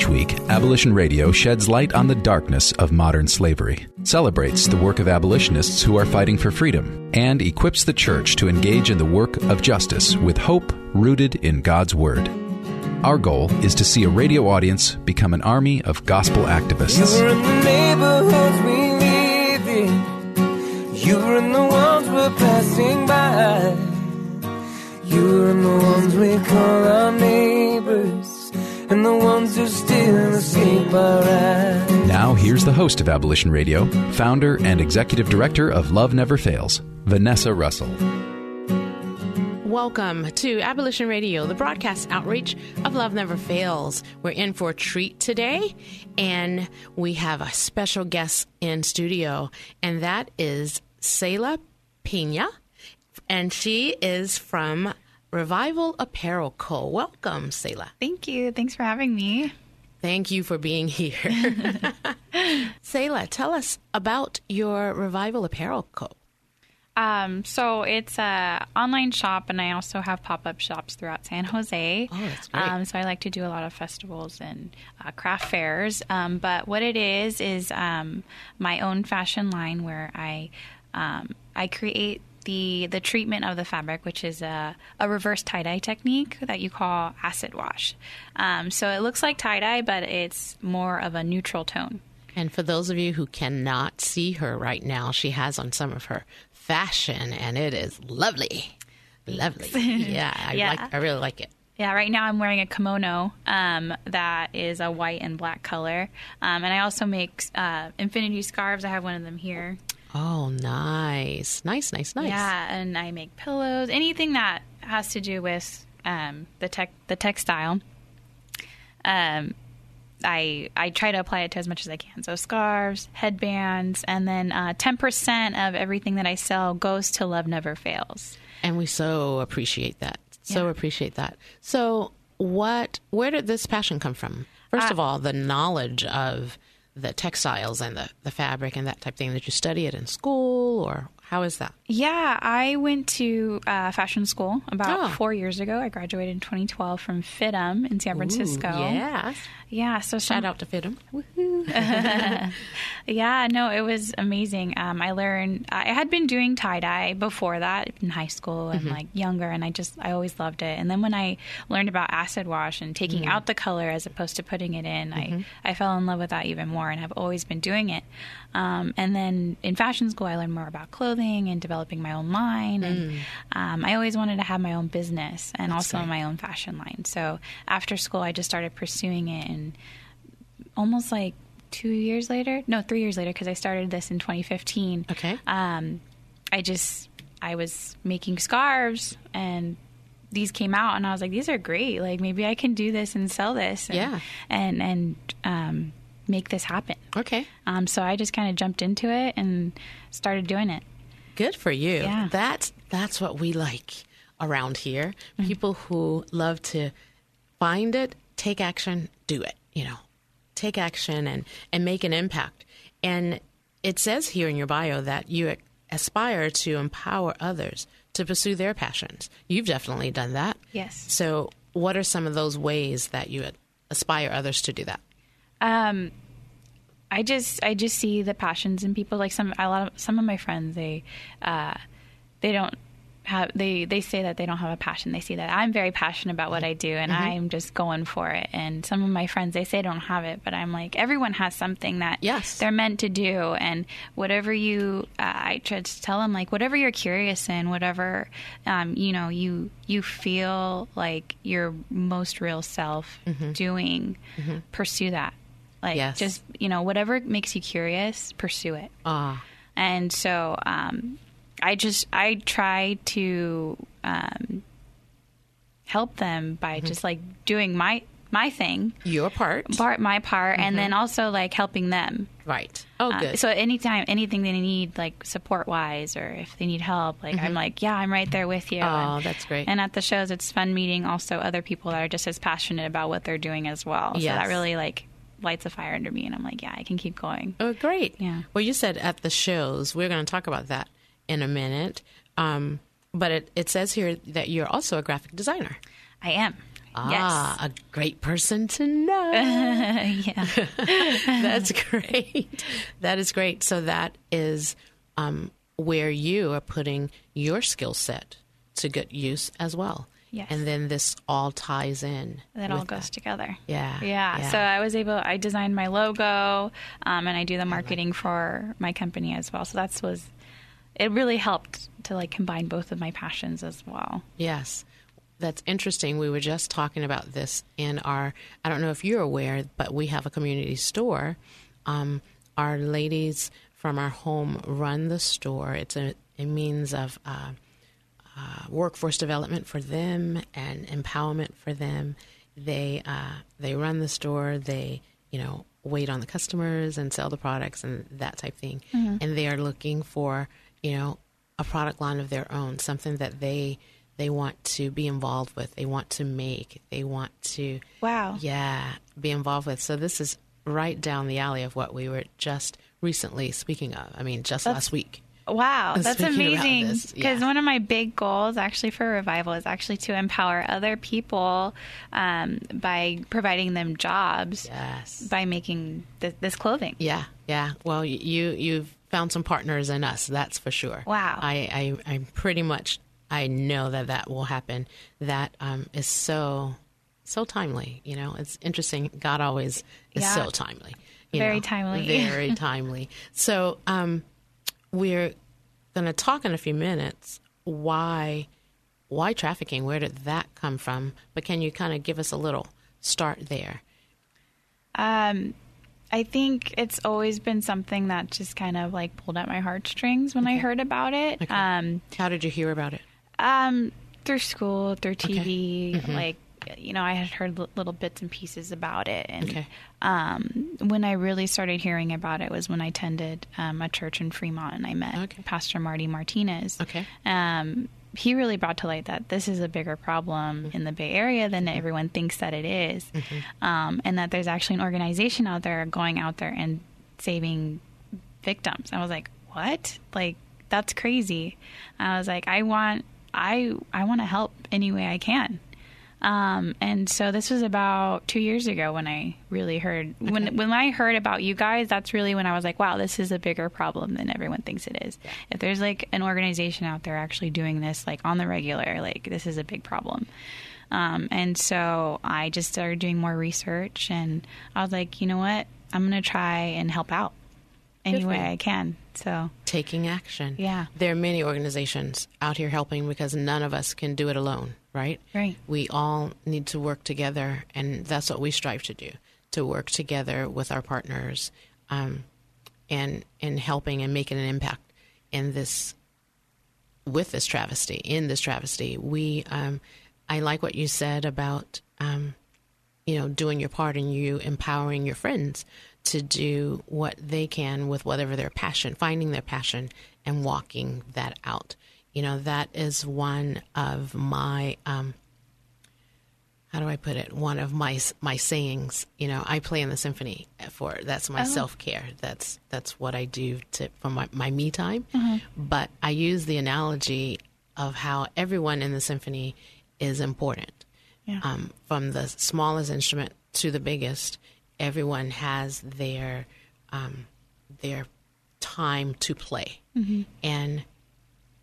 Each week, Abolition Radio sheds light on the darkness of modern slavery, celebrates the work of abolitionists who are fighting for freedom, and equips the church to engage in the work of justice with hope rooted in God's Word. Our goal is to see a radio audience become an army of gospel You activists. were in the neighborhoods we in. You in the ones we're passing by. You in the ones we call our neighbors. And the ones who still escape our eyes. Now, here's the host of Abolition Radio, founder and executive director of Love Never Fails, Vanessa Russell. Welcome to Abolition Radio, the broadcast outreach of Love Never Fails. We're in for a treat today, and we have a special guest in studio, and that is Selah Pena, and she is from Revival Apparel Co. Welcome, Selah. Thank you. Thanks for having me. Thank you for being here. Selah, tell us about your Revival Apparel Co. Um, so it's a online shop, and I also have pop up shops throughout San Jose. Oh, that's great. Um, so I like to do a lot of festivals and uh, craft fairs. Um, but what it is is um, my own fashion line where I um, I create the the treatment of the fabric, which is a, a reverse tie dye technique that you call acid wash. Um, so it looks like tie dye, but it's more of a neutral tone. And for those of you who cannot see her right now, she has on some of her fashion, and it is lovely, lovely. Yeah, I Yeah. like. I really like it. Yeah, right now I'm wearing a kimono um, that is a white and black color, um, and I also make uh, infinity scarves. I have one of them here. Oh, nice, nice, nice, nice. Yeah, and I make pillows. Anything that has to do with um, the tech, the textile. Um, I I try to apply it to as much as I can. So scarves, headbands, and then uh, ten percent of everything that I sell goes to Love Never Fails. and we so appreciate that. So Yeah. appreciate that. So, what? Where did this passion come from? First Uh, of all, the knowledge of the textiles and the the fabric and that type of thing. Did you study it in school, or how is that? Yeah, I went to uh, fashion school about Oh. four years ago. I graduated in 2012 from FIDM in San Francisco. Yeah. Yeah, so Shout some- out to FIDM. Woohoo. Yeah, no, it was amazing. Um, I learned I had been doing tie dye before that in high school and like younger, and I just I always loved it. And then when I learned about acid wash and taking out the color as opposed to putting it in, I I fell in love with that even more, and have always been doing it. Um, and then in fashion school, I learned more about clothing and developing my own line, and um, I always wanted to have my own business and also my own fashion line. So after school, I just started pursuing it and almost like two years later no three years later because i started this in 2015 Okay. um, i just i was making scarves and these came out and i was like these are great like maybe i can do this and sell this and, Yeah. and and um, make this happen Okay. um, so i just kind of jumped into it and started doing it Good for you. Yeah. That's that's what we like around here. Mm-hmm. People who love to find it, take action, do it. You know, take action and and make an impact. And it says here in your bio that you aspire to empower others to pursue their passions. You've definitely done that. Yes. So, what are some of those ways that you aspire others to do that? Um, I just I just see the passions in people. Like some a lot of some of my friends, they uh, they don't have they they say that they don't have a passion. They see that I'm very passionate about what I do, and Mm-hmm. I'm just going for it. And some of my friends they say I don't have it, but I'm like everyone has something that Yes. they're meant to do, and whatever you uh, I try to tell them like whatever you're curious in, whatever um, you know you you feel like your most real self doing, pursue that. Like Yes. just you know whatever makes you curious, pursue it. Ah, And so um, I just I try to um, help them by Mm-hmm. just like doing my my thing, your part. part my part, and then also like helping them. Right. Oh, Uh, good. so anytime anything they need, like support wise, or if they need help, like I'm like, yeah, I'm right there with you. Mm-hmm. Oh, And- that's great. And at the shows, it's fun meeting also other people that are just as passionate about what they're doing as well. So that really like lights a fire under me, and I'm like, yeah, I can keep going. Oh, great. Yeah. Well, you said at the shows. We're going to talk about that in a minute. Um, but it, it says here that you're also a graphic designer. I am. Ah, a great person to know. Yeah. That's great. That is great. So that is um, where you are putting your skill set to good use as well. Yes. And then this all ties in. that all goes that. together. Yeah, yeah. yeah. So I was able. I designed my logo, um, and I do the marketing for my company as well. So that was. It really helped to like combine both of my passions as well. Yes. That's interesting. We were just talking about this in our, I don't know if you're aware, but we have a community store. Um, our ladies from our home run the store. It's a, a means of uh, uh, workforce development for them and empowerment for them. They uh, they run the store. They you know wait on the customers and sell the products and that type thing. And they are looking for you know a product line of their own, something that they they want to be involved with. They want to make. They want to Wow. yeah be involved with. So this is right down the alley of what we were just recently speaking of. I mean, just last week. Wow, that's amazing. Because yeah. one of my big goals, actually, for revival is actually to empower other people um, by providing them jobs Yes. by making th- this clothing. Yeah, yeah. Well, you you've found some partners in us, that's for sure. Wow. I I I'm pretty much I know that that will happen. That um is so so timely. You know, it's interesting. God always is Yeah. so timely. you Very know, timely. Very timely. So um, we're going to talk in a few minutes why why trafficking. Where did that come from? But can you kind of give us a little start there? Um, I think it's always been something that just kind of like pulled at my heartstrings when I heard about it. Okay. Um, How did you hear about it? um, through school, through TV, Mm-hmm. like you know, I had heard li- little bits and pieces about it, and Okay. um, when I really started hearing about it was when I attended um, a church in Fremont and I met Okay. Pastor Marty Martinez. Okay. Um, he really brought to light that this is a bigger problem Mm-hmm. in the Bay Area than everyone thinks that it is. Um, and that there's actually an organization out there going out there and saving victims. I was like, what? Like that's crazy. I was like, I want, I, I want to help any way I can. Um, and so this was about two years ago when I really heard when when I heard about you guys. That's really when I was like, wow, this is a bigger problem than everyone thinks it is. If there's like an organization out there actually doing this like on the regular, like this is a big problem. Um, and so I just started doing more research, and I was like, you know what, I'm gonna try and help out any way. I can. So taking action. Yeah. There are many organizations out here helping because none of us can do it alone, right? Right. We all need to work together, and that's what we strive to do to work together with our partners um, and, and helping and making an impact in this with this travesty in this travesty we um, i like what you said about um, you know doing your part and you empowering your friends to do what they can with whatever their passion finding their passion and walking that out you know that is one of my um, how do I put it? One of my my sayings. You know, I play in the symphony for that's my self care. That's that's what I do to for my, my me time. But I use the analogy of how everyone in the symphony is important. Yeah. Um, from the smallest instrument to the biggest, everyone has their um, their time to play, and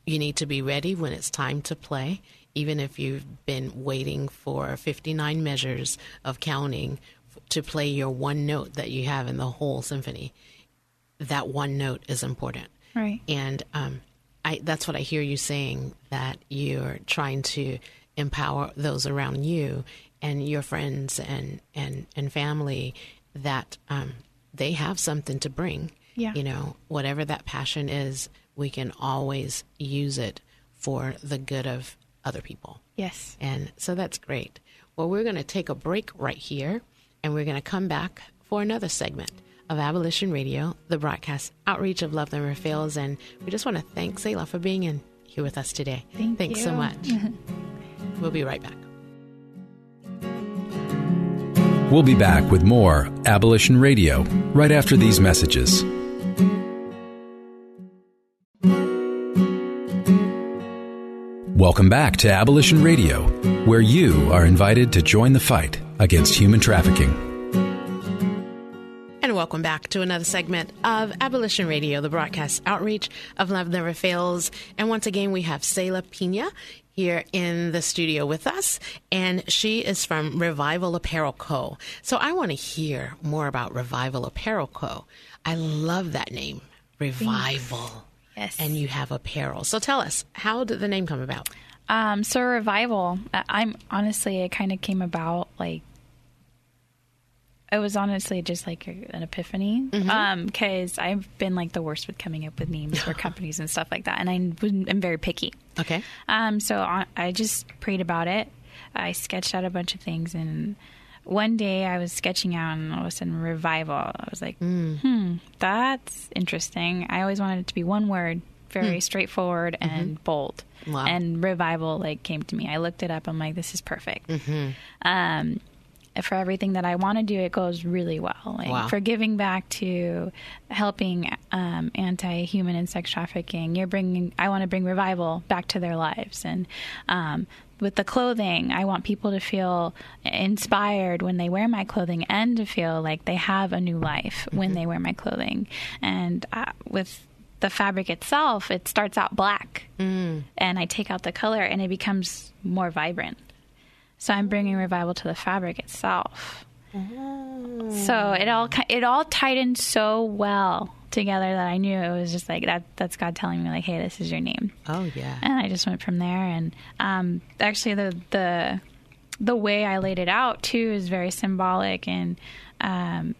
you need to be ready when it's time to play, even if you've been waiting for 59 measures of counting to play your one note that you have in the whole symphony. That one note is important. Right. And um, I, that's what I hear you saying that you're trying to empower those around you and your friends and, and, and family that um, they have something to bring. Yeah. You know, whatever that passion is, we can always use it for the good of other people. Yes. And so that's great. Well, we're going to take a break right here, and we're going to come back for another segment of Abolition Radio, the broadcast outreach of Love Never Fails. And we just want to thank Selah for being in here with us today. Thank Thanks so much. we'll be right back. We'll be back with more Abolition Radio right after these messages. Welcome back to Abolition Radio, where you are invited to join the fight against human trafficking. And welcome back to another segment of Abolition Radio, the broadcast outreach of Love Never Fails. And once again, we have Selah Pina here in the studio with us, and she is from Revival Apparel Co. So I want to hear more about Revival Apparel Co. I love that name, Revival. Yes. And you have apparel. So tell us, how did the name come about? Um, so revival. I'm honestly, it kind of came about like it was honestly just like an epiphany. Um, because I've been like the worst with coming up with names for companies and stuff like that, and I am very picky. Okay. Um, so I, I just prayed about it. I sketched out a bunch of things, and one day I was sketching out, and all of a sudden, revival. I was like, mm. hmm, that's interesting. I always wanted it to be one word, very straightforward and bold. Wow. And revival like came to me. I looked it up. I'm like, this is perfect. Um, for everything that I want to do, it goes really well. Like Wow. for giving back to helping um, anti-human and sex trafficking, you're bringing. I want to bring revival back to their lives, and um, with the clothing, I want people to feel inspired when they wear my clothing, and to feel like they have a new life when they wear my clothing. And uh, with the fabric itself, it starts out black, and I take out the color, and it becomes more vibrant. So I'm bringing revival to the fabric itself. So it all it all tied in so well together that I knew it was just like that. That's God telling me like, hey, this is your name, Oh, yeah. and I just went from there. And um, actually, the the the way I laid it out too is very symbolic and. Um,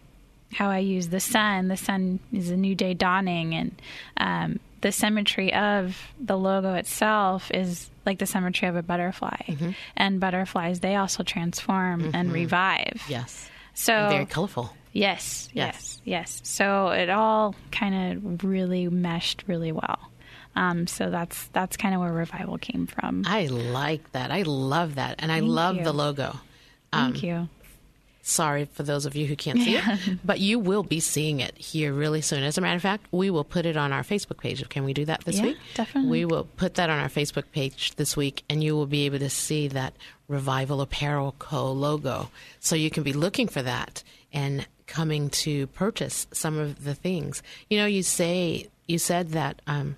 how I use the sun. The sun is a new day dawning, and um, the symmetry of the logo itself is like the symmetry of a butterfly. Mm-hmm. And butterflies, they also transform and mm-hmm. revive. Yes. So Very colorful. yes, Yes. yes, yes. So it all kind of really meshed really well. Um, so that's that's kind of where revival came from. I like that. I love that. And I love you. the logo. Thank um, you. Sorry for those of you who can't see it, but you will be seeing it here really soon. As a matter of fact, we will put it on our Facebook page. Can we do that this Yeah, week? definitely. We will put that on our Facebook page this week, and you will be able to see that Revival Apparel Co. logo. So you can be looking for that and coming to purchase some of the things. You know, you say you said that um,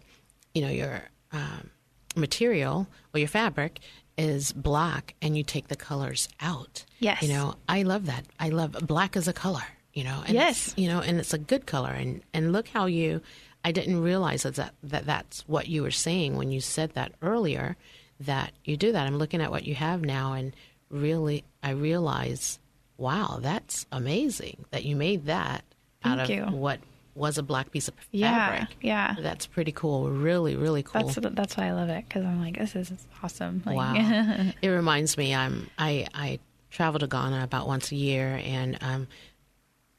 you know your um, material or your fabric is black, and you take the colors out. Yes. You know, I love that. I love black as a color. You know, and Yes. you know, and it's a good color. And and look how you. I didn't realize that, that that that's what you were saying when you said that earlier. That you do that. I'm looking at what you have now, and really, I realize, wow, that's amazing that you made that out Thank of you. what was a black piece of fabric. yeah. yeah. That's pretty cool. Really, really cool. That's that's why I love it because I'm like this is awesome. Like, Wow. it reminds me, I'm I I travel to Ghana about once a year, and um,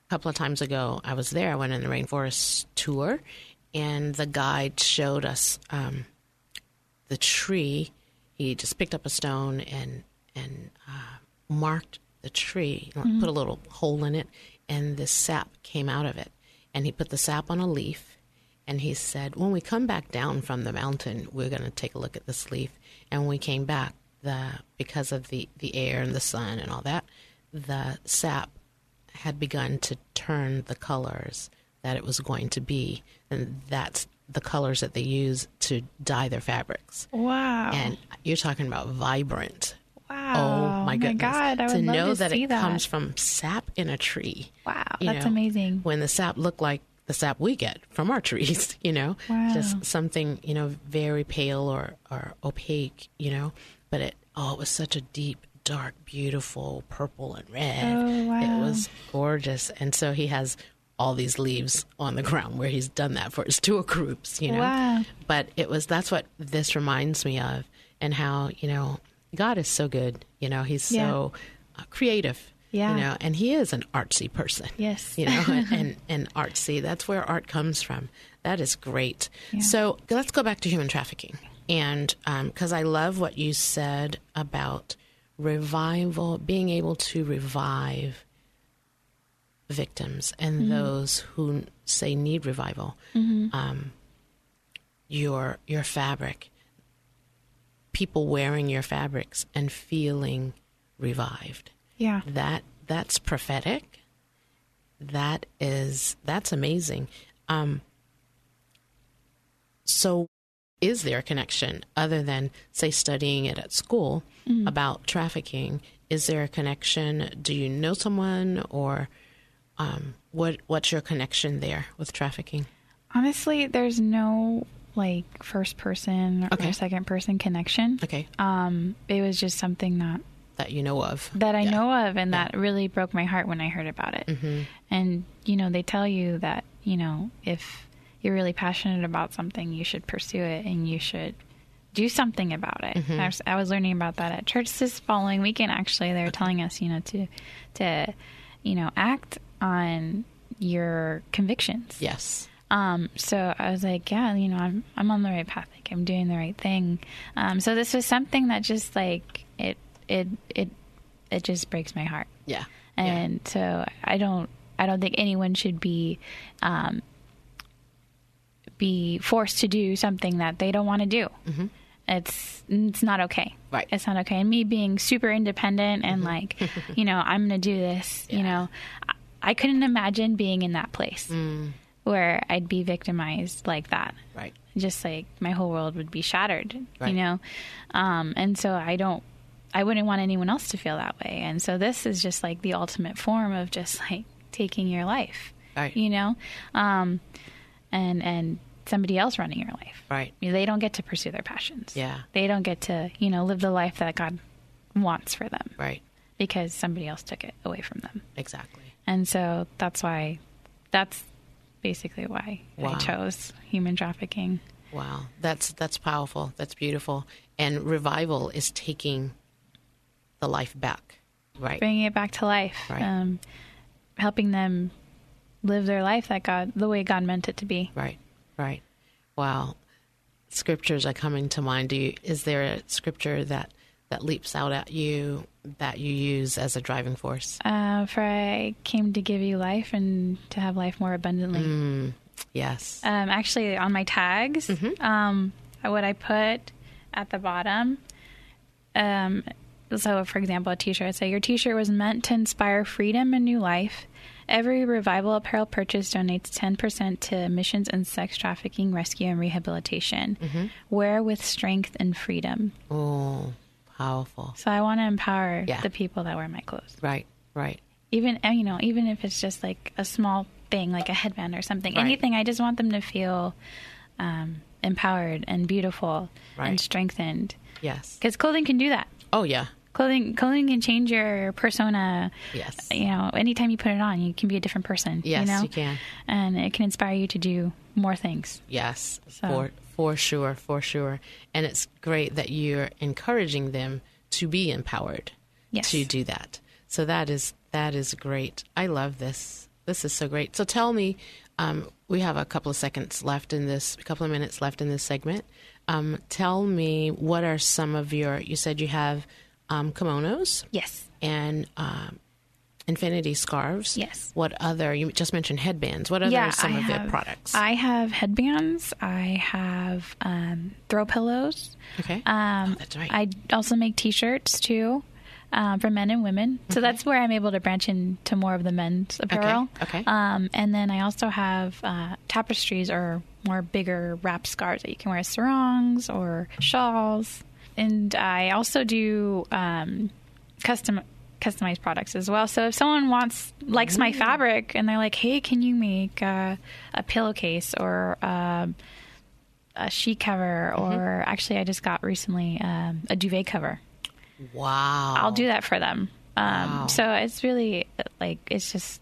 a couple of times ago I was there. I went on the rainforest tour, and the guide showed us um, the tree. He just picked up a stone and and uh, marked the tree, put a little hole in it, and the sap came out of it. And he put the sap on a leaf, and he said, "When we come back down from the mountain, we're going to take a look at this leaf." And when we came back, the because of the the air and the sun and all that, the sap had begun to turn the colors that it was going to be, and that's the colors that they use to dye their fabrics. Wow. And you're talking about vibrant. Oh wow. Oh my goodness! God, I would to know to that it that. comes from sap in a tree. Wow, you that's know, amazing. When the sap looked like the sap we get from our trees, you know, Wow. just something you know very pale or or opaque, you know, but it oh it was such a deep, dark, beautiful purple and red. Oh, wow. It was gorgeous, and so he has all these leaves on the ground where he's done that for his tour groups, you know. Wow. But it was that's what this reminds me of, and how you know God is so good. You know, He's Yeah. so uh, creative. Yeah. You know, and He is an artsy person. Yes. You know, and, and and artsy. That's where art comes from. That is great. So let's go back to human trafficking, and because I love what you said about revival, being able to revive victims and those who say need revival. Um, your your fabric, people wearing your fabrics and feeling revived. Yeah. That that's prophetic. That is that's amazing. Um, so, is there a connection other than say studying it at school about trafficking? Is there a connection? Do you know someone or um, what? What's your connection there with trafficking? Honestly, there's no like first person Okay. or second person connection. Okay, Um, it was just something that that you know of. that I Yeah. know of, and that really broke my heart when I heard about it. Mm-hmm. And you know, they tell you that you know if you're really passionate about something, you should pursue it, and you should do something about it. Mm-hmm. I, was, I was learning about that at church this following weekend. Actually, they were telling us, you know, to to you know act on your convictions. Yes. Um, so I was like, yeah, you know, I'm I'm on the right path. Like I'm doing the right thing. Um, so this was something that just like it it it it just breaks my heart. Yeah. And so I don't I don't think anyone should be um, be forced to do something that they don't want to do. It's it's not okay. Right. It's not okay. And me being super independent and like, you know, I'm going to do this. You know, I, I couldn't imagine being in that place where I'd be victimized like that Right. just like my whole world would be shattered Right. you know um, and so i don't i wouldn't want anyone else to feel that way and so this is just like the ultimate form of just like taking your life Right. you know um, and and somebody else running your life Right. They don't get to pursue their passions Yeah. they don't get to you know live the life that god wants for them Right. because somebody else took it away from them Exactly. and so that's why that's basically why Wow. i chose human trafficking Wow, that's that's powerful. That's beautiful. And revival is taking the life back, right? bringing it back to life, Right. um, helping them live their life that God, the way God meant it to be. Right, right. Wow, scriptures are coming to mind. Do you? Is there a scripture that that leaps out at you that you use as a driving force? Uh, for I came to give you life and to have life more abundantly. Mm. Yes. Um, actually, on my tags, Mm-hmm. um, what I put at the bottom. Um, so, for example, a T-shirt. I'd say your T-shirt was meant to inspire freedom and new life. Every revival apparel purchase donates ten percent to missions and sex trafficking rescue and rehabilitation. Mm-hmm. Wear with strength and freedom. oh, powerful. So I want to empower Yeah. the people that wear my clothes. Right, right. Even you know, even if it's just like a small thing, like a headband or something, Right. anything. I just want them to feel um, empowered and beautiful Right. and strengthened. Yes. Because clothing can do that. Oh yeah. Clothing, clothing can change your persona. Yes. You know, anytime you put it on, you can be a different person. Yes, you, know? you can. and it can inspire you to do more things. Yes, So- for for sure, for sure. And it's great that you're encouraging them to be empowered Yes. to do that. So that is that is great. I love this. This is so great. So tell me, um, we have a couple of seconds left in this, a couple of minutes left in this segment. Um, tell me what are some of your? You said you have um, kimonos Yes. and um, infinity scarves. Yes. What other? You just mentioned headbands. What other are some I of have, your products? I have headbands. I have um, throw pillows. okay. Um, Oh, that's right. I also make T-shirts too um, for men and women. So that's where I'm able to branch into more of the men's apparel. okay. Um, and then I also have uh, tapestries or more bigger wrap scarves that you can wear as sarongs or shawls. And I also do um, custom customized products as well. So if someone wants likes my fabric and they're like, "Hey, can you make uh, a pillowcase or um a sheet cover?" Or actually, I just got recently um, a duvet cover. Wow. I'll do that for them. Um, Wow. So it's really like it's just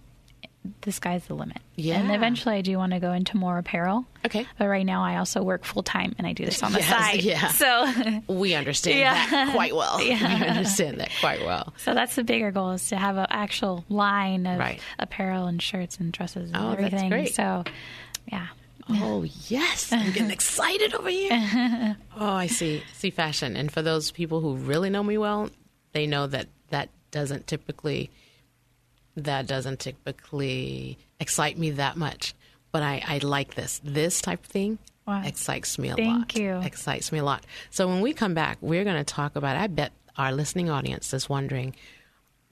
the sky's the limit. Yeah. And eventually, I do want to go into more apparel. Okay. But right now, I also work full time and I do this on the Yes, side. yeah. So, We understand Yeah. that quite well. Yeah. We understand that quite well. so that's the bigger goal is to have an actual line of Right. apparel and shirts and dresses and Oh, that's everything. great. So, yeah. Oh yes, I'm getting excited over here. Oh, I see. See fashion, and for those people who really know me well, they know that that doesn't typically that doesn't typically excite me that much. But I, I like this. This type of thing Wow. excites me a Thank lot. you. Excites me a lot. So when we come back, we're going to talk about. I bet our listening audience is wondering,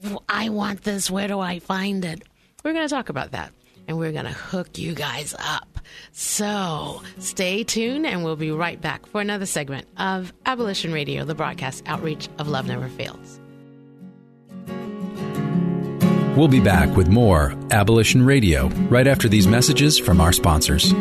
"Well, I want this. Where do I find it? We're going to talk about that. And we're going to hook you guys up. So stay tuned, and we'll be right back for another segment of Abolition Radio, the broadcast outreach of Love Never Fails. We'll be back with more Abolition Radio right after these messages from our sponsors.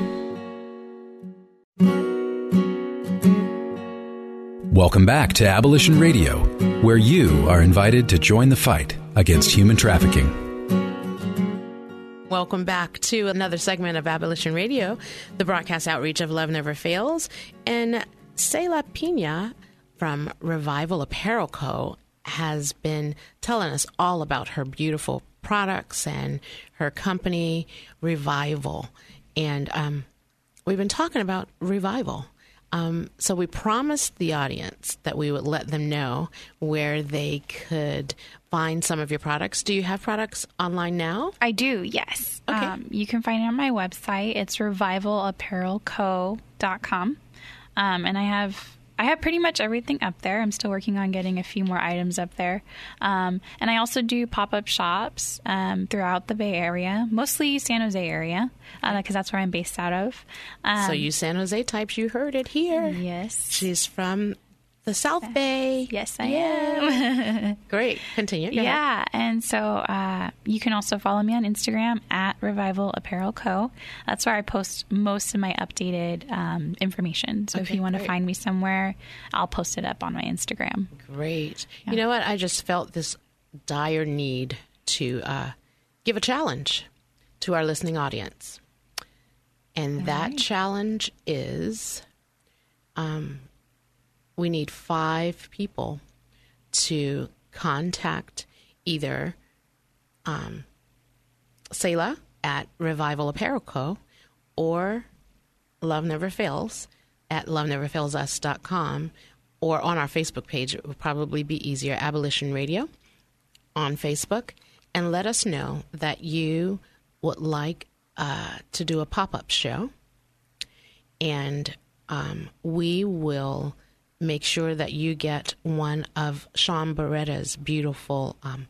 Welcome back to Abolition Radio, where you are invited to join the fight against human trafficking. Welcome back to another segment of Abolition Radio, the broadcast outreach of Love Never Fails. And Selah Pina from Revival Apparel Co. has been telling us all about her beautiful products and her company, Revival. And um, we've been talking about Revival. Um, so we promised the audience that we would let them know where they could find some of your products. Do you have products online now? I do, yes. Okay. Um, you can find it on my website. It's revivalapparelco.com. Um, and I have I have pretty much everything up there. I'm still working on getting a few more items up there. Um, and I also do pop up shops um, throughout the Bay Area, mostly San Jose area, because that's where I'm based out of. Um, So you San Jose types, you heard it here. yes. She's from the South Bay. Yes, I am. Great. Continue. Go ahead. Yeah, and so uh, you can also follow me on Instagram at Revival Apparel Co. That's where I post most of my updated um, information. So if you want to find me somewhere, I'll post it up on my Instagram. Great. You know what? I just felt this dire need to uh, give a challenge to our listening audience. And that challenge is um, we need five people to contact either um, Selah at Revival Apparel Co. or Love Never Fails at loveneverfailsus.com or on our Facebook page. It would probably be easier, Abolition Radio on Facebook, and let us know that you would like uh, to do a pop up show. And um, we will make sure that you get one of Sean Beretta's beautiful um,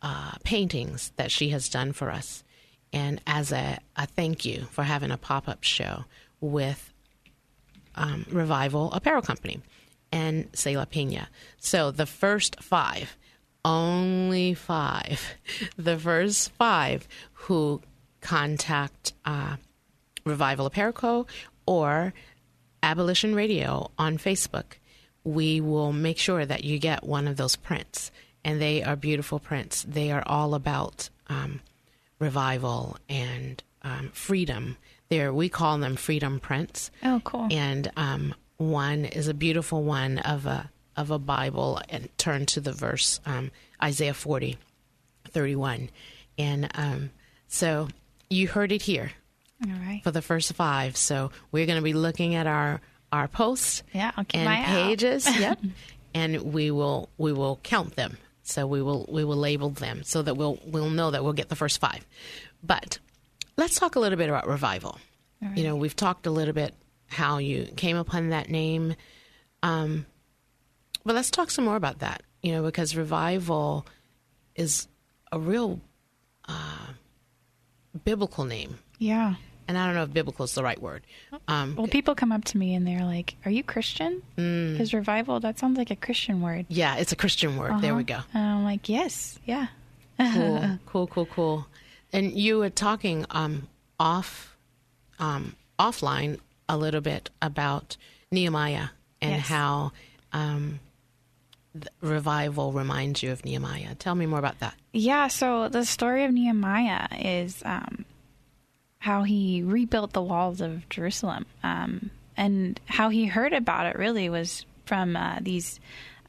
uh, paintings that she has done for us. And as a, a thank you for having a pop up show with um, Revival Apparel Company and Selah Pena. So the first five, only five, the first five who contact uh, Revival Apparel Co. or Abolition Radio on Facebook, we will make sure that you get one of those prints. And they are beautiful prints. They are all about um, revival and um, freedom. They're, we call them freedom prints Oh, cool. and um, one is a beautiful one of a of a Bible and turn to the verse um, Isaiah 40, 31. and um, so you heard it here All right. for the first five. So we're going to be looking at our our posts Yeah, I'll keep and my eye out. pages. yep, and we will we will count them. So we will we will label them so that we'll we'll know that we'll get the first five. But let's talk a little bit about revival. You know, we've talked a little bit how you came upon that name, um, but let's talk some more about that. You know, because revival is a real uh, biblical name Yeah. And I don't know if biblical is the right word. Um, Well, people come up to me and they're like, "Are you Christian?" Mm. Because revival that sounds like a Christian word. yeah, it's a Christian word. There we go. And I'm like, "Yes, yeah." cool, cool, cool, cool. And you were talking um, off, um, offline a little bit about Nehemiah and Yes. how um, the revival reminds you of Nehemiah. Tell me more about that. Yeah, so the story of Nehemiah is um, how he rebuilt the walls of Jerusalem. Um, and how he heard about it really was from uh, these,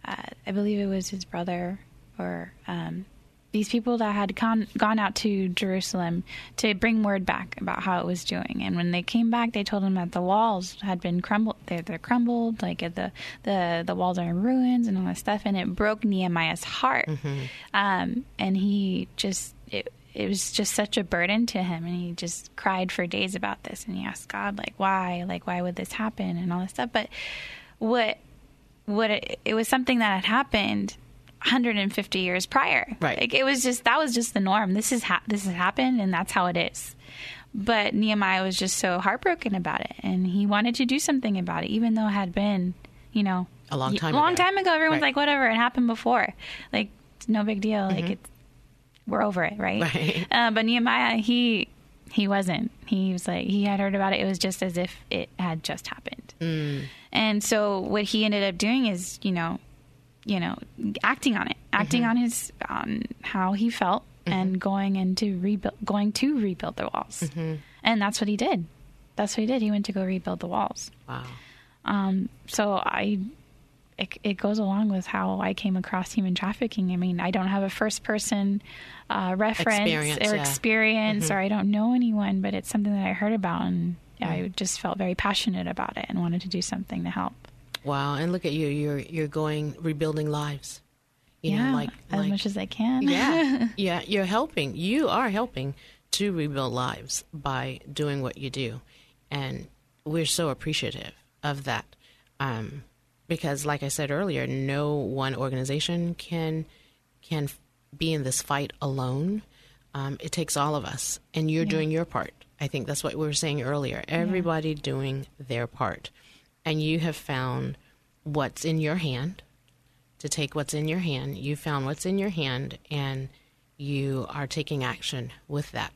uh, I believe it was his brother or um, these people that had gone, gone out to Jerusalem to bring word back about how it was doing. And when they came back, they told him that the walls had been crumbled. They're, they're crumbled, like the, the, the walls are in ruins and all that stuff. And it broke Nehemiah's heart. Um, and he just, it, it was just such a burden to him. And he just cried for days about this. And he asked God, like, why? Like, why would this happen? And all this stuff. But what, what it, it was something that had happened 150 years prior. Right. Like it was just that was just the norm. This is ha- this has happened and that's how it is. But Nehemiah was just so heartbroken about it and he wanted to do something about it even though it had been, you know, A long time long ago. time ago everyone's Right. like whatever, it happened before. Like no big deal. Like mm-hmm. it's we're over it, right? Mm-hmm. Right. Uh, but Nehemiah he he wasn't. He was like he had heard about it. It was just as if it had just happened. Mm. And so what he ended up doing is, you know, you know, acting on it, acting Mm-hmm. on his on how he felt, and going into rebuild, going to rebuild the walls, Mm-hmm. and that's what he did. That's what he did. He went to go rebuild the walls. Wow. Um, so I, it, it goes along with how I came across human trafficking. I mean, I don't have a first person uh, reference Experience, or yeah. experience, or I don't know anyone, but it's something that I heard about, and Mm. I just felt very passionate about it and wanted to do something to help. Wow. And look at you. You're you're going rebuilding lives. You yeah, know, like as like much as I can. yeah, yeah, you're helping. You are helping to rebuild lives by doing what you do, and we're so appreciative of that. Um, because, like I said earlier, no one organization can can be in this fight alone. Um, it takes all of us, and you're doing your part. I think that's what we were saying earlier. Everybody doing their part, and you have found what's in your hand to take what's in your hand. You found what's in your hand and you are taking action with that.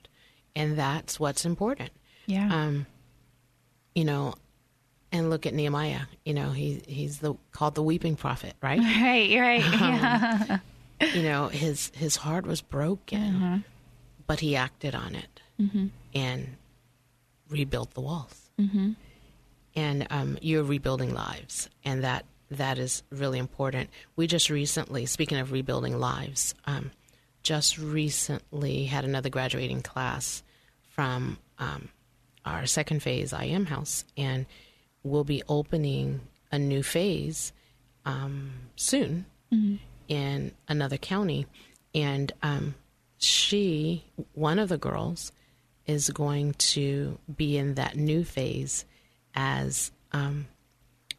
And that's what's important. Yeah. Um, you know, and look at Nehemiah. You know, he he's the called the weeping prophet, right? right, right. Yeah. you know, his his heart was broken, Uh-huh. but he acted on it Mm-hmm. and rebuilt the walls. Mm-hmm. And um, you're rebuilding lives, and that that is really important. We just recently, speaking of rebuilding lives, um, just recently had another graduating class from um, our second phase IM house, and we'll be opening a new phase um, soon in another county. And um, she, one of the girls, is going to be in that new phase as um,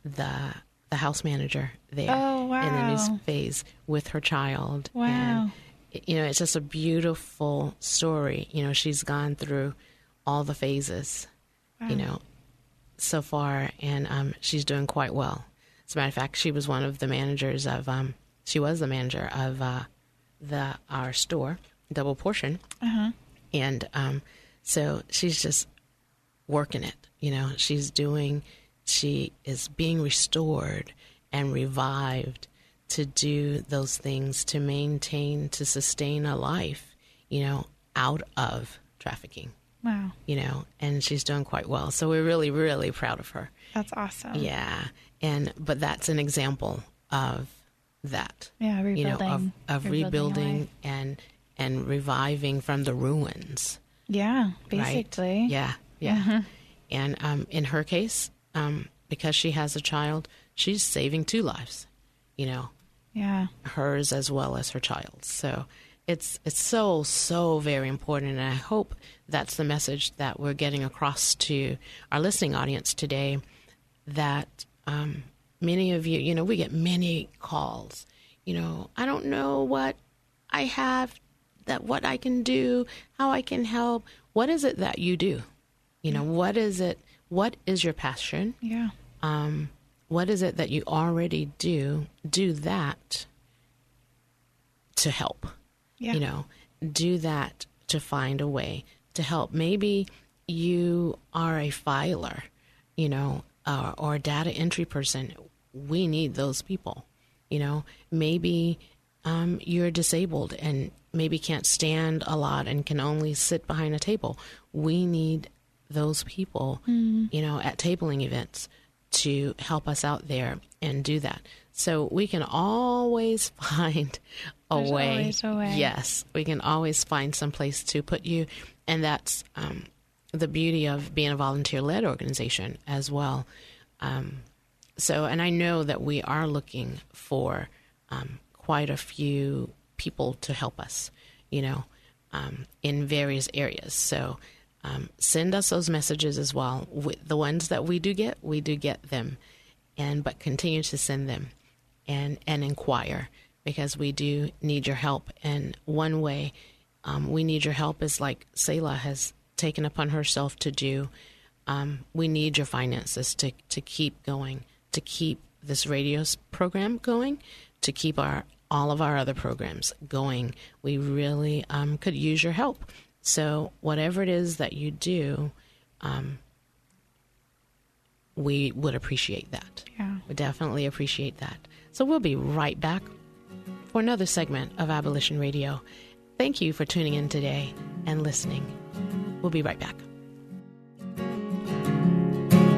the the house manager there Oh, in the new phase with her child. Wow. And, you know, it's just a beautiful story. You know, she's gone through all the phases, you know, so far, and um, she's doing quite well. As a matter of fact, she was one of the managers of, um, she was the manager of uh, the our store, Double Portion, and um, so she's just working it. You know, she's doing, she is being restored and revived to do those things to maintain, to sustain a life, you know, out of trafficking, wow. you know, and she's doing quite well. So we're really, really proud of her. That's awesome. Yeah. And, but that's an example of that, Yeah, you know, of, rebuilding- of rebuilding rebuilding and, and reviving from the ruins Yeah, right? basically. Yeah, yeah. And um, in her case, um, because she has a child, she's saving two lives. You know, Yeah. hers as well as her child's. So it's it's so so very important, and I hope that's the message that we're getting across to our listening audience today. That um, many of you, you know, we get many calls. You know, I don't know what I have, that what I can do, how I can help. What is it that you do? You know, what is it? What is your passion? Yeah. Um, what is it that you already do? Do that to help. Yeah. You know, do that to find a way to help. Maybe you are a filer, you know, uh, or a data entry person. We need those people. You know, maybe um, you're disabled and maybe can't stand a lot and can only sit behind a table. We need those people, you know, at tabling events to help us out there and do that. So we can always find a way. a way. Yes, we can always find some place to put you, and that's um, the beauty of being a volunteer-led organization as well. Um, so, and I know that we are looking for um, quite a few people to help us, you know, um, in various areas. So, um, send us those messages as well. The ones that we do get, we do get them, and but continue to send them and and inquire because we do need your help. And one way um, we need your help is like Selah has taken upon herself to do. Um, we need your finances to to keep going, to keep this radio program going, to keep our all of our other programs going. We really um, could use your help. So whatever it is that you do, um, we would appreciate that. Yeah. We definitely appreciate that. So we'll be right back for another segment of Abolition Radio. Thank you for tuning in today and listening. We'll be right back.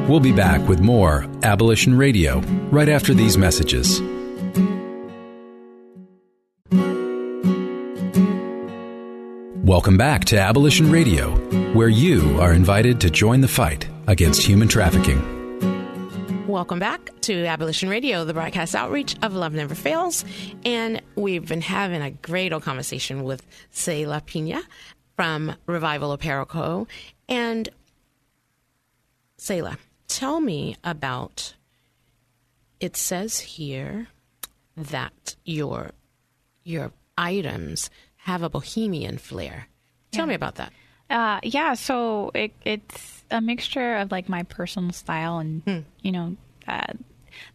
We'll be back with more Abolition Radio right after these messages. Welcome back to Abolition Radio, where you are invited to join the fight against human trafficking. Welcome back to Abolition Radio, the broadcast outreach of Love Never Fails. And we've been having a great old conversation with Selah Pina from Revival Apparel Co. And Selah, tell me about it says here that your your items have a bohemian flair. Tell me about that. Uh, yeah, so it, it's a mixture of like my personal style and Hmm. you know uh,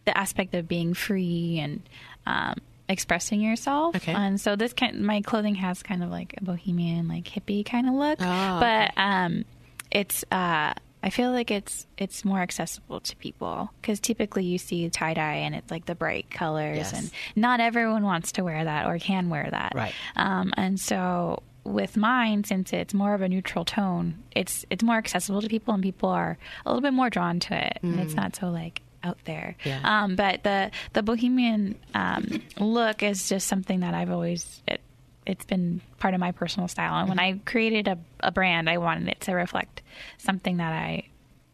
the aspect of being free and um, expressing yourself. Okay. And so this kind, my clothing has kind of like a bohemian, like hippie kind of look, Oh, but um, it's. Uh, I feel like it's it's more accessible to people because typically you see tie dye and it's like the bright colors Yes. and not everyone wants to wear that or can wear that. Right. Um, and so with mine, since it's more of a neutral tone, it's it's more accessible to people, and people are a little bit more drawn to it, and it's not so like out there. Yeah. Um, but the the bohemian um, look is just something that I've always. It, it's been part of my personal style, and when I created a, a brand, I wanted it to reflect something that I,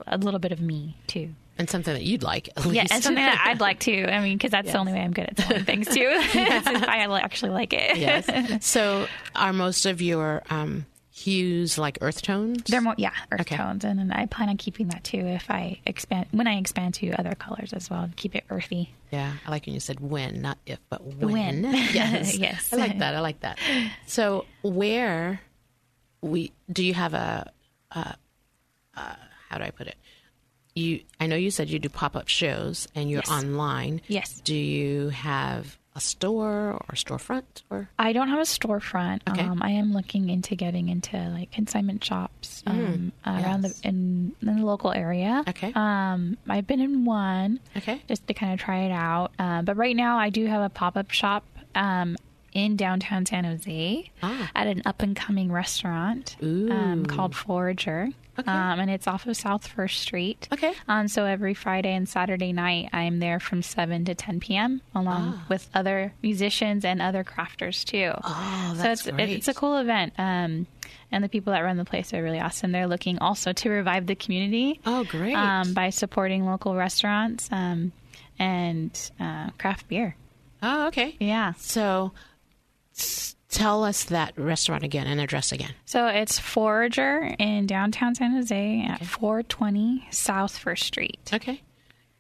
a little bit of me too. And something that you'd like. At Yeah, and something that I'd like to. I mean, because that's Yes. the only way I'm good at selling things too. if I actually like it. yes. So, are most of your um, hues like earth tones? They're more, yeah, earth Okay. tones, and then I plan on keeping that too. If I expand, when I expand to other colors as well, keep it earthy. Yeah, I like when you said when, not if, but when. When. yes, Yes. I like that. I like that. So, where we do you have a, uh, uh, how do I put it? You, I know you said you do pop up shows and you're Yes. online. Yes. Do you have a store or storefront or? I don't have a storefront. Okay. Um, I am looking into getting into like consignment shops um, around Mm, yes. the in, in the local area. Okay. Um, I've been in one. Okay. Just to kind of try it out. Um, but right now, I do have a pop up shop. Um, in downtown San Jose, Ah. at an up and coming restaurant Ooh. um, called Forager, Okay. um, and it's off of South First Street. Okay. Um, so every Friday and Saturday night, I'm there from 7 to 10 p.m. along with other musicians and other crafters too. Oh, so that's it's, great. it's a cool event. Um, and the people that run the place are really awesome. They're looking also to revive the community Oh, great. um, by supporting local restaurants um, and uh, craft beer. oh, okay. Yeah. So, tell us that restaurant again and address again. So it's Forager in downtown San Jose at 420 South First Street. Okay.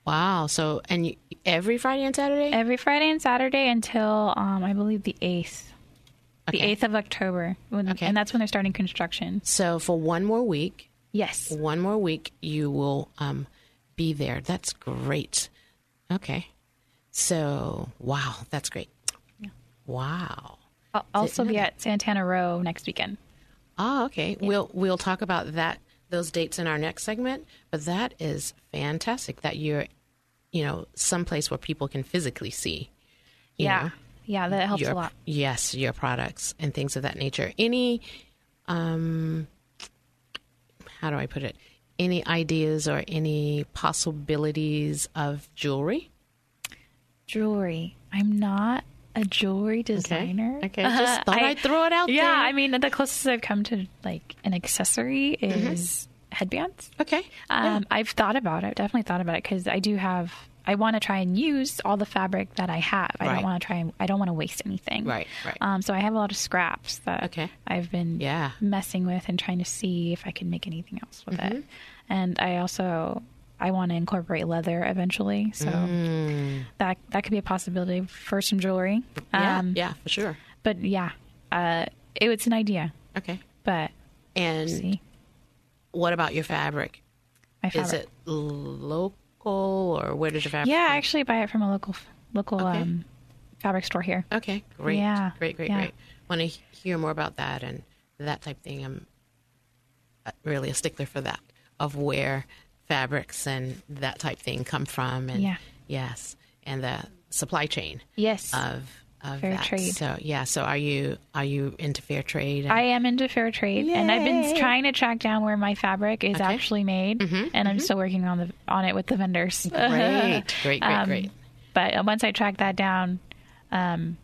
Wow. So, and you, every Friday and Saturday? Every Friday and Saturday until um, I believe the 8th. The 8th of October. When, Okay. And that's when they're starting construction. So, for one more week, Yes. One more week, you will um, be there. That's great. Okay. So, wow, that's great. Yeah. Wow. I'll also be at Santana Row next weekend. Oh, okay. We'll we'll talk about that those dates in our next segment. But that is fantastic that you're, you know, someplace where people can physically see. Yeah. know, Yeah, that helps your, a lot. Yes, your products and things of that nature. Any, um, how do I put it? Any ideas or any possibilities of jewelry? Jewelry. I'm not a jewelry designer. Okay, I just thought I'd throw it out yeah, there. I mean, the closest I've come to like an accessory is headbands. Okay. Um, I've thought about it. Definitely thought about it because I do have. I want to try and use all the fabric that I have. I Right. don't want to try. and I don't want to waste anything. Right, right. Um, so I have a lot of scraps that Okay. I've been Yeah. messing with and trying to see if I can make anything else with Mm-hmm. it. And I also I want to incorporate leather eventually. So that that could be a possibility for some jewelry. Mm. Yeah, Um, yeah, for sure. But yeah, uh, it, it's an idea. Okay. But And see, what about your fabric? my Is it local or where does your fabric? Yeah, I actually buy it from a local local Okay. um, fabric store here. Okay, great. Yeah, Great, great, yeah. great. Want to hear more about that and that type of thing. I'm uh, really a stickler for that of where fabrics and that type thing come from and Yeah. yes, and the supply chain Yes, of of Fair that. trade. So yeah, so are you are you into fair trade? and- I am into fair trade, and I've been trying to track down where my fabric is Okay. actually made, and I'm still working on the on it with the vendors. great, great, great, Um, great. But once I track that down, um,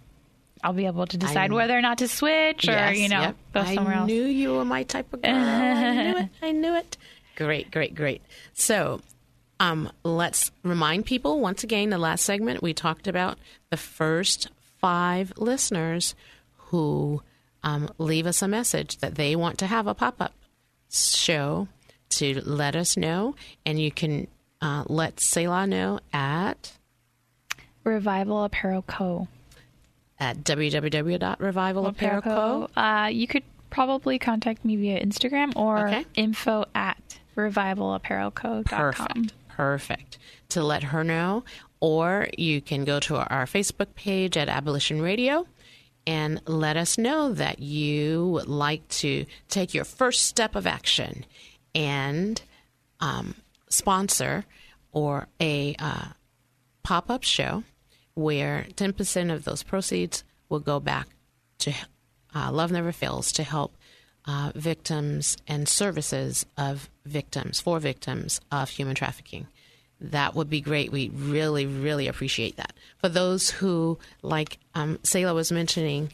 I'll be able to decide I'm- whether or not to switch or Yes, you know yep. go somewhere I else. knew you were my type of girl. I knew it. I knew it. Great, great, great. So, um, let's remind people once again. The last segment we talked about the first five listeners who um, leave us a message that they want to have a pop up show to let us know, and you can uh, let Selah know at Revival Apparel Co. at www.revivalapparelco. Uh, you could probably contact me via Instagram or Okay. info at revivalapparelco.com. Perfect. Perfect. To let her know. Or you can go to our Facebook page at Abolition Radio and let us know that you would like to take your first step of action and um, sponsor or a uh, pop up show where 10% of those proceeds will go back to uh, Love Never Fails to help uh, victims and services of victims, for victims of human trafficking. That would be great. We really, really appreciate that. For those who, like um, was mentioning,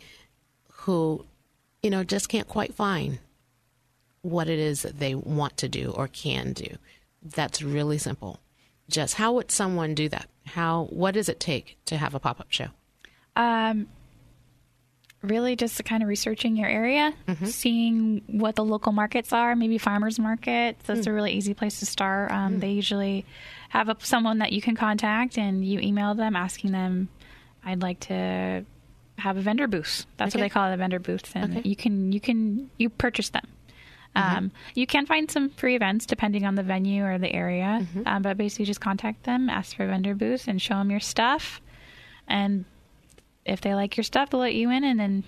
who, you know, just can't quite find what it is that they want to do or can do. That's really simple. Just how would someone do that? How what does it take to have a pop up show? Um, really just kind of researching your area, seeing what the local markets are, maybe farmers markets. That's a really easy place to start. Um, They usually have a, someone that you can contact, and you email them asking them, "I'd like to have a vendor booth." That's Okay. what they call it, a vendor booth, and Okay. you can you can you purchase them. Um, you can find some free events depending on the venue or the area, um, but basically just contact them, ask for a vendor booth, and show them your stuff. And if they like your stuff, they'll let you in, and then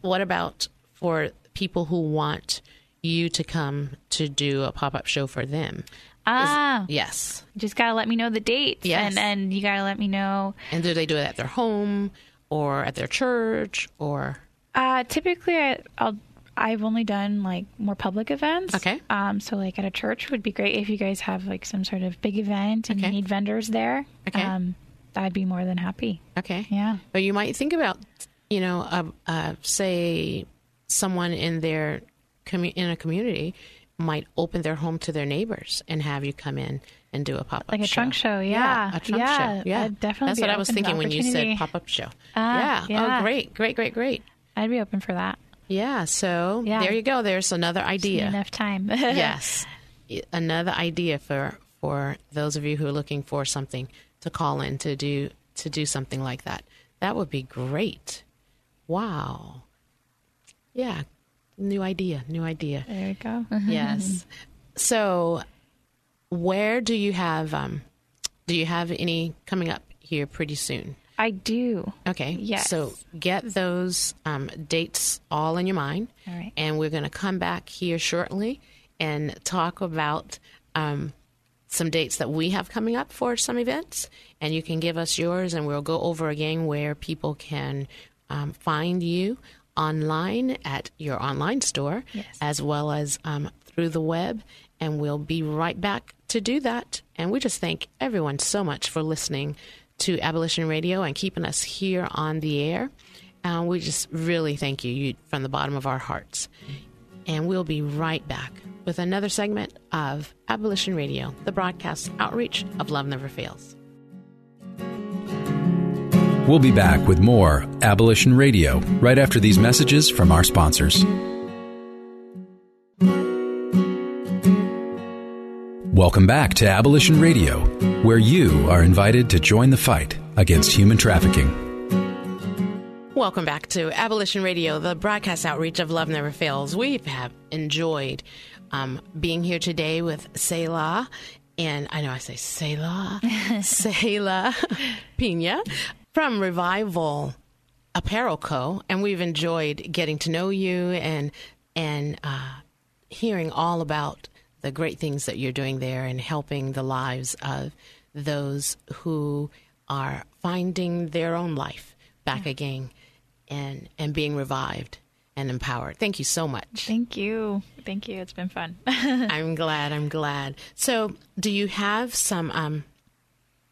What about for people who want you to come to do a pop up show for them? ah, Yes. just gotta let me know the dates, Yes. and and you gotta let me know. And do they do it at their home or at their church or Uh, typically, I, I'll I've only done like more public events. Okay. Um, so like at a church would be great if you guys have like some sort of big event and Okay. you need vendors there. Okay. Um, I'd be more than happy. Okay. Yeah. But you might think about, you know, uh, uh, say someone in their commu- in a community might open their home to their neighbors and have you come in and do a pop up Like a trunk show, yeah. a trunk Yeah, show. Yeah, I'd definitely That's what I was open to the thinking when you said pop up show. Ah, yeah. yeah. Oh, great, great, great, great. I'd be open for that. Yeah. So Yeah. there you go. There's another Just idea. enough time. yes, another idea for for those of you who are looking for something to call in to do to do something like that. That would be great. Wow. Yeah. New idea. New idea. There we go. yes. So, where do you have um, do you have any coming up here pretty soon? I do. Okay. Yes. So get those um, dates all in your mind. All right. And we're going to come back here shortly and talk about um, some dates that we have coming up for some events. And you can give us yours, and we'll go over again where people can um, find you online at your online store, Yes. as well as um, through the web. And we'll be right back to do that. And we just thank everyone so much for listening to Abolition Radio and keeping us here on the air. And we just really thank you, you from the bottom of our hearts. And we'll be right back with another segment of Abolition Radio, the broadcast outreach of Love Never Fails. We'll be back with more Abolition Radio right after these messages from our sponsors. Welcome back to Abolition Radio, where you are invited to join the fight against human trafficking. Welcome back to Abolition Radio, the broadcast outreach of Love Never Fails. We have enjoyed um, being here today with Selah, and I know I say Selah, Selah Pina from Revival Apparel Co. And we've enjoyed getting to know you and and uh, hearing all about the great things that you're doing there and helping the lives of those who are finding their own life back again and and being revived and empowered. Thank you so much. Thank you. Thank you. It's been fun. I'm glad. I'm glad. So, do you have some um,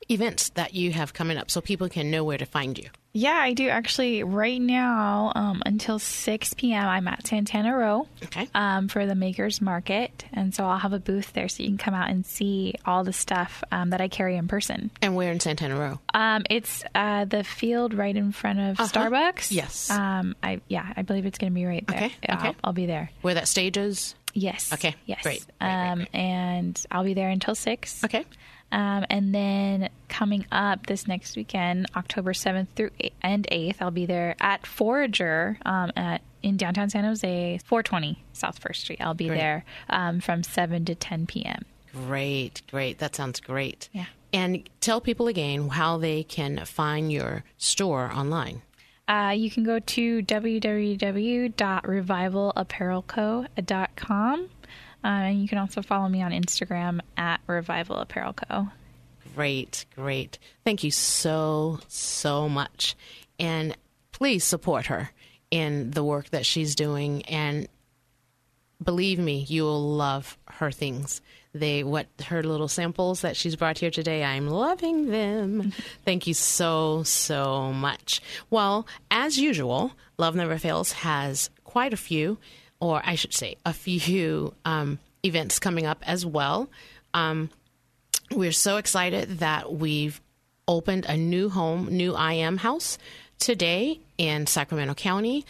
events that you have coming up so people can know where to find you? Yeah, I do actually. Right now, um, until 6 p.m., I'm at Santana Row Okay. um, for the Makers Market. And so I'll have a booth there so you can come out and see all the stuff um, that I carry in person. And where in Santana Row? Um, it's uh, the field right in front of Starbucks. Yes. Um, I yeah, I believe it's going to be right there. Okay, Yeah, okay. I'll, I'll be there. Where that stage is? Yes. Okay, Yes. great, Um, and I'll be there until six. Okay. Um, and then coming up this next weekend, October seventh through eight, and eighth, I'll be there at Forager um, at in downtown San Jose, four twenty South First Street. I'll be Great. there um, from seven to ten p.m. Great, great. That sounds great. Yeah. And tell people again how they can find your store online. Uh, you can go to www.revivalapparelco.com. Uh, and you can also follow me on Instagram at Revival Apparel Co. Great, great. Thank you so, so much. And please support her in the work that she's doing. And believe me, you will love her things. They, what her little samples that she's brought here today, I'm loving them. Thank you so, so much. Well, as usual, Love Never Fails has quite a few, or I should say, a few um, events coming up as well. Um, we're so excited that we've opened a new home, new IM house today in Sacramento County.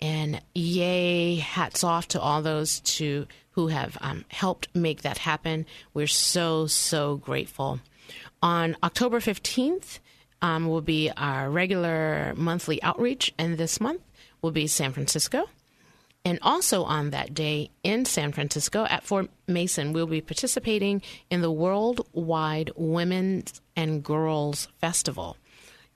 And yay, hats off to all those to who have um, helped make that happen. We're so, so grateful. On October 15th um, will be our regular monthly outreach, and this month will be San Francisco. And also on that day in San Francisco at Fort Mason, we'll be participating in the Worldwide Women's and Girls Festival.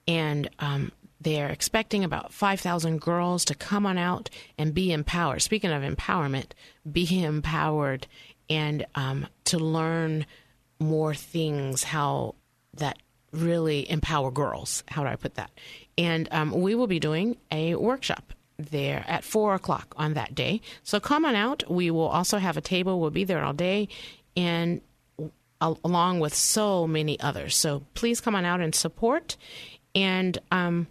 And um, they're expecting about 5,000 girls to come on out and be empowered. Speaking of empowerment, be empowered and um, to learn more things, how that really empower girls. How do I put that? And um, we will be doing a workshop there at four o'clock on that day. So come on out. We will also have a table. We'll be there all day, and along with so many others. So please come on out and support. And um,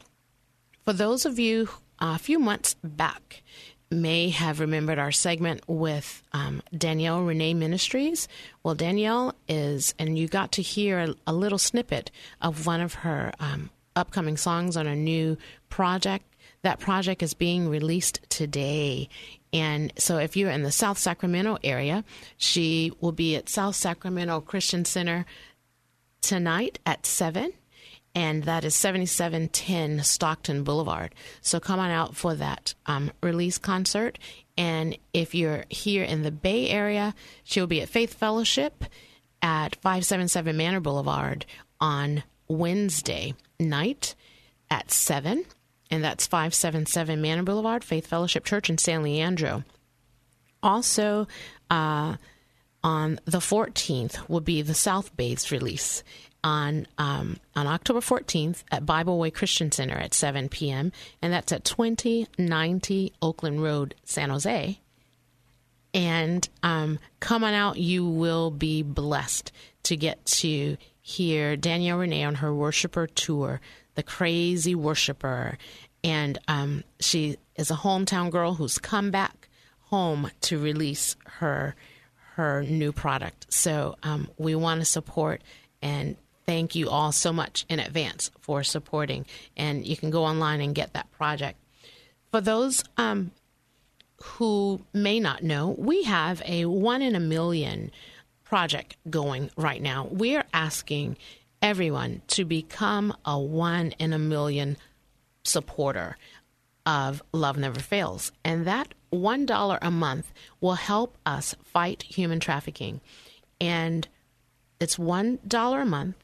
for those of you uh, a few months back may have remembered our segment with um, Danielle Renee Ministries. Well, Danielle is, and you got to hear a, a little snippet of one of her um, upcoming songs on a new project. That project is being released today. And so, if you're in the South Sacramento area, she will be at South Sacramento Christian Center tonight at 7 and that is 7710 Stockton Boulevard. So come on out for that um, release concert. And if you're here in the Bay Area, she'll be at Faith Fellowship at 577 Manor Boulevard on Wednesday night at 7. And that's 577 Manor Boulevard, Faith Fellowship Church in San Leandro. Also, uh, on the 14th will be the South Bays release on um, on October 14th at Bible Way Christian Center at 7 p.m. and that's at 2090 Oakland Road, San Jose. And um, come on out, you will be blessed to get to hear Danielle Renee on her worshiper tour, the crazy worshiper, and um, she is a hometown girl who's come back home to release her her new product. So um, we want to support and thank you all so much in advance for supporting. And you can go online and get that project. For those um, who may not know, we have a one in a million project going right now. We're asking everyone to become a one in a million supporter of Love Never Fails. And that $1 a month will help us fight human trafficking. And it's $1 a month.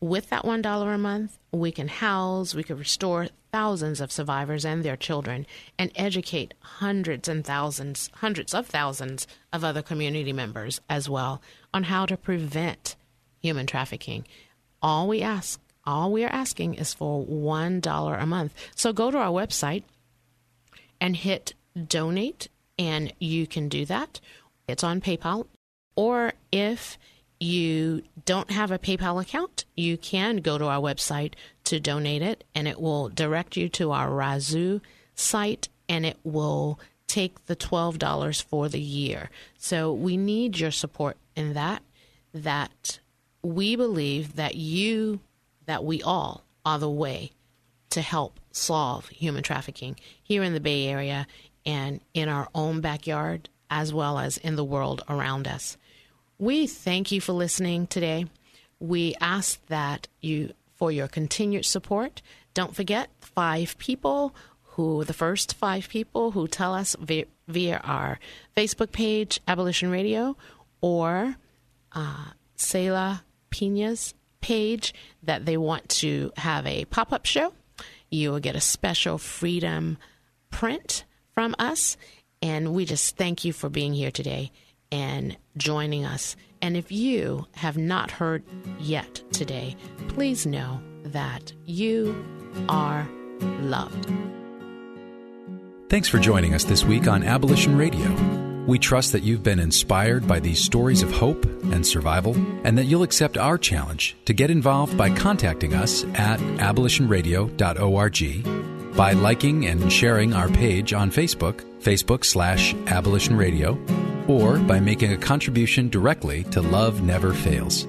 With that $1 a month, we can house, we can restore thousands of survivors and their children and educate hundreds and thousands, hundreds of thousands of other community members as well on how to prevent human trafficking. All we ask, all we are asking is for $1 a month. So go to our website and hit donate, and you can do that. It's on PayPal. Or if you don't have a PayPal account, you can go to our website to donate it, and it will direct you to our Razoo site, and it will take the $12 for the year. So we need your support in that, that we believe that you, that we all are the way to help solve human trafficking here in the Bay Area and in our own backyard as well as in the world around us. We thank you for listening today. We ask that you for your continued support. Don't forget five people who the first five people who tell us via, via our Facebook page, Abolition Radio, or uh, Selah Pina's page that they want to have a pop up show. You will get a special freedom print from us. And we just thank you for being here today and joining us. And if you have not heard yet today, please know that you are loved. Thanks for joining us this week on Abolition Radio. We trust that you've been inspired by these stories of hope and survival, and that you'll accept our challenge to get involved by contacting us at abolitionradio.org, by liking and sharing our page on Facebook, Facebook slash Abolition Radio, or by making a contribution directly to Love Never Fails.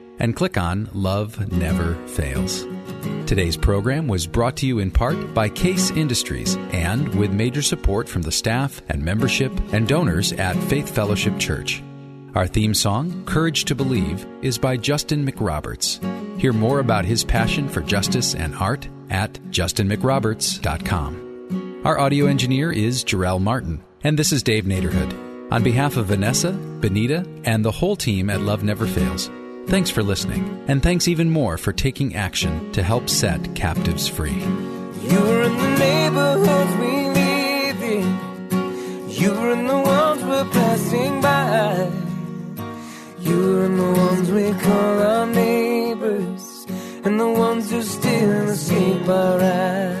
and click on Love Never Fails. Today's program was brought to you in part by Case Industries and with major support from the staff and membership and donors at Faith Fellowship Church. Our theme song, Courage to Believe, is by Justin McRoberts. Hear more about his passion for justice and art at justinmcroberts.com. Our audio engineer is Jarrell Martin, and this is Dave Naderhood. On behalf of Vanessa, Benita, and the whole team at Love Never Fails, Thanks for listening, and thanks even more for taking action to help set captives free. You were in the neighborhoods we live in. You were in the ones we're passing by. You were in the ones we call our neighbors, and the ones who still escape our eyes.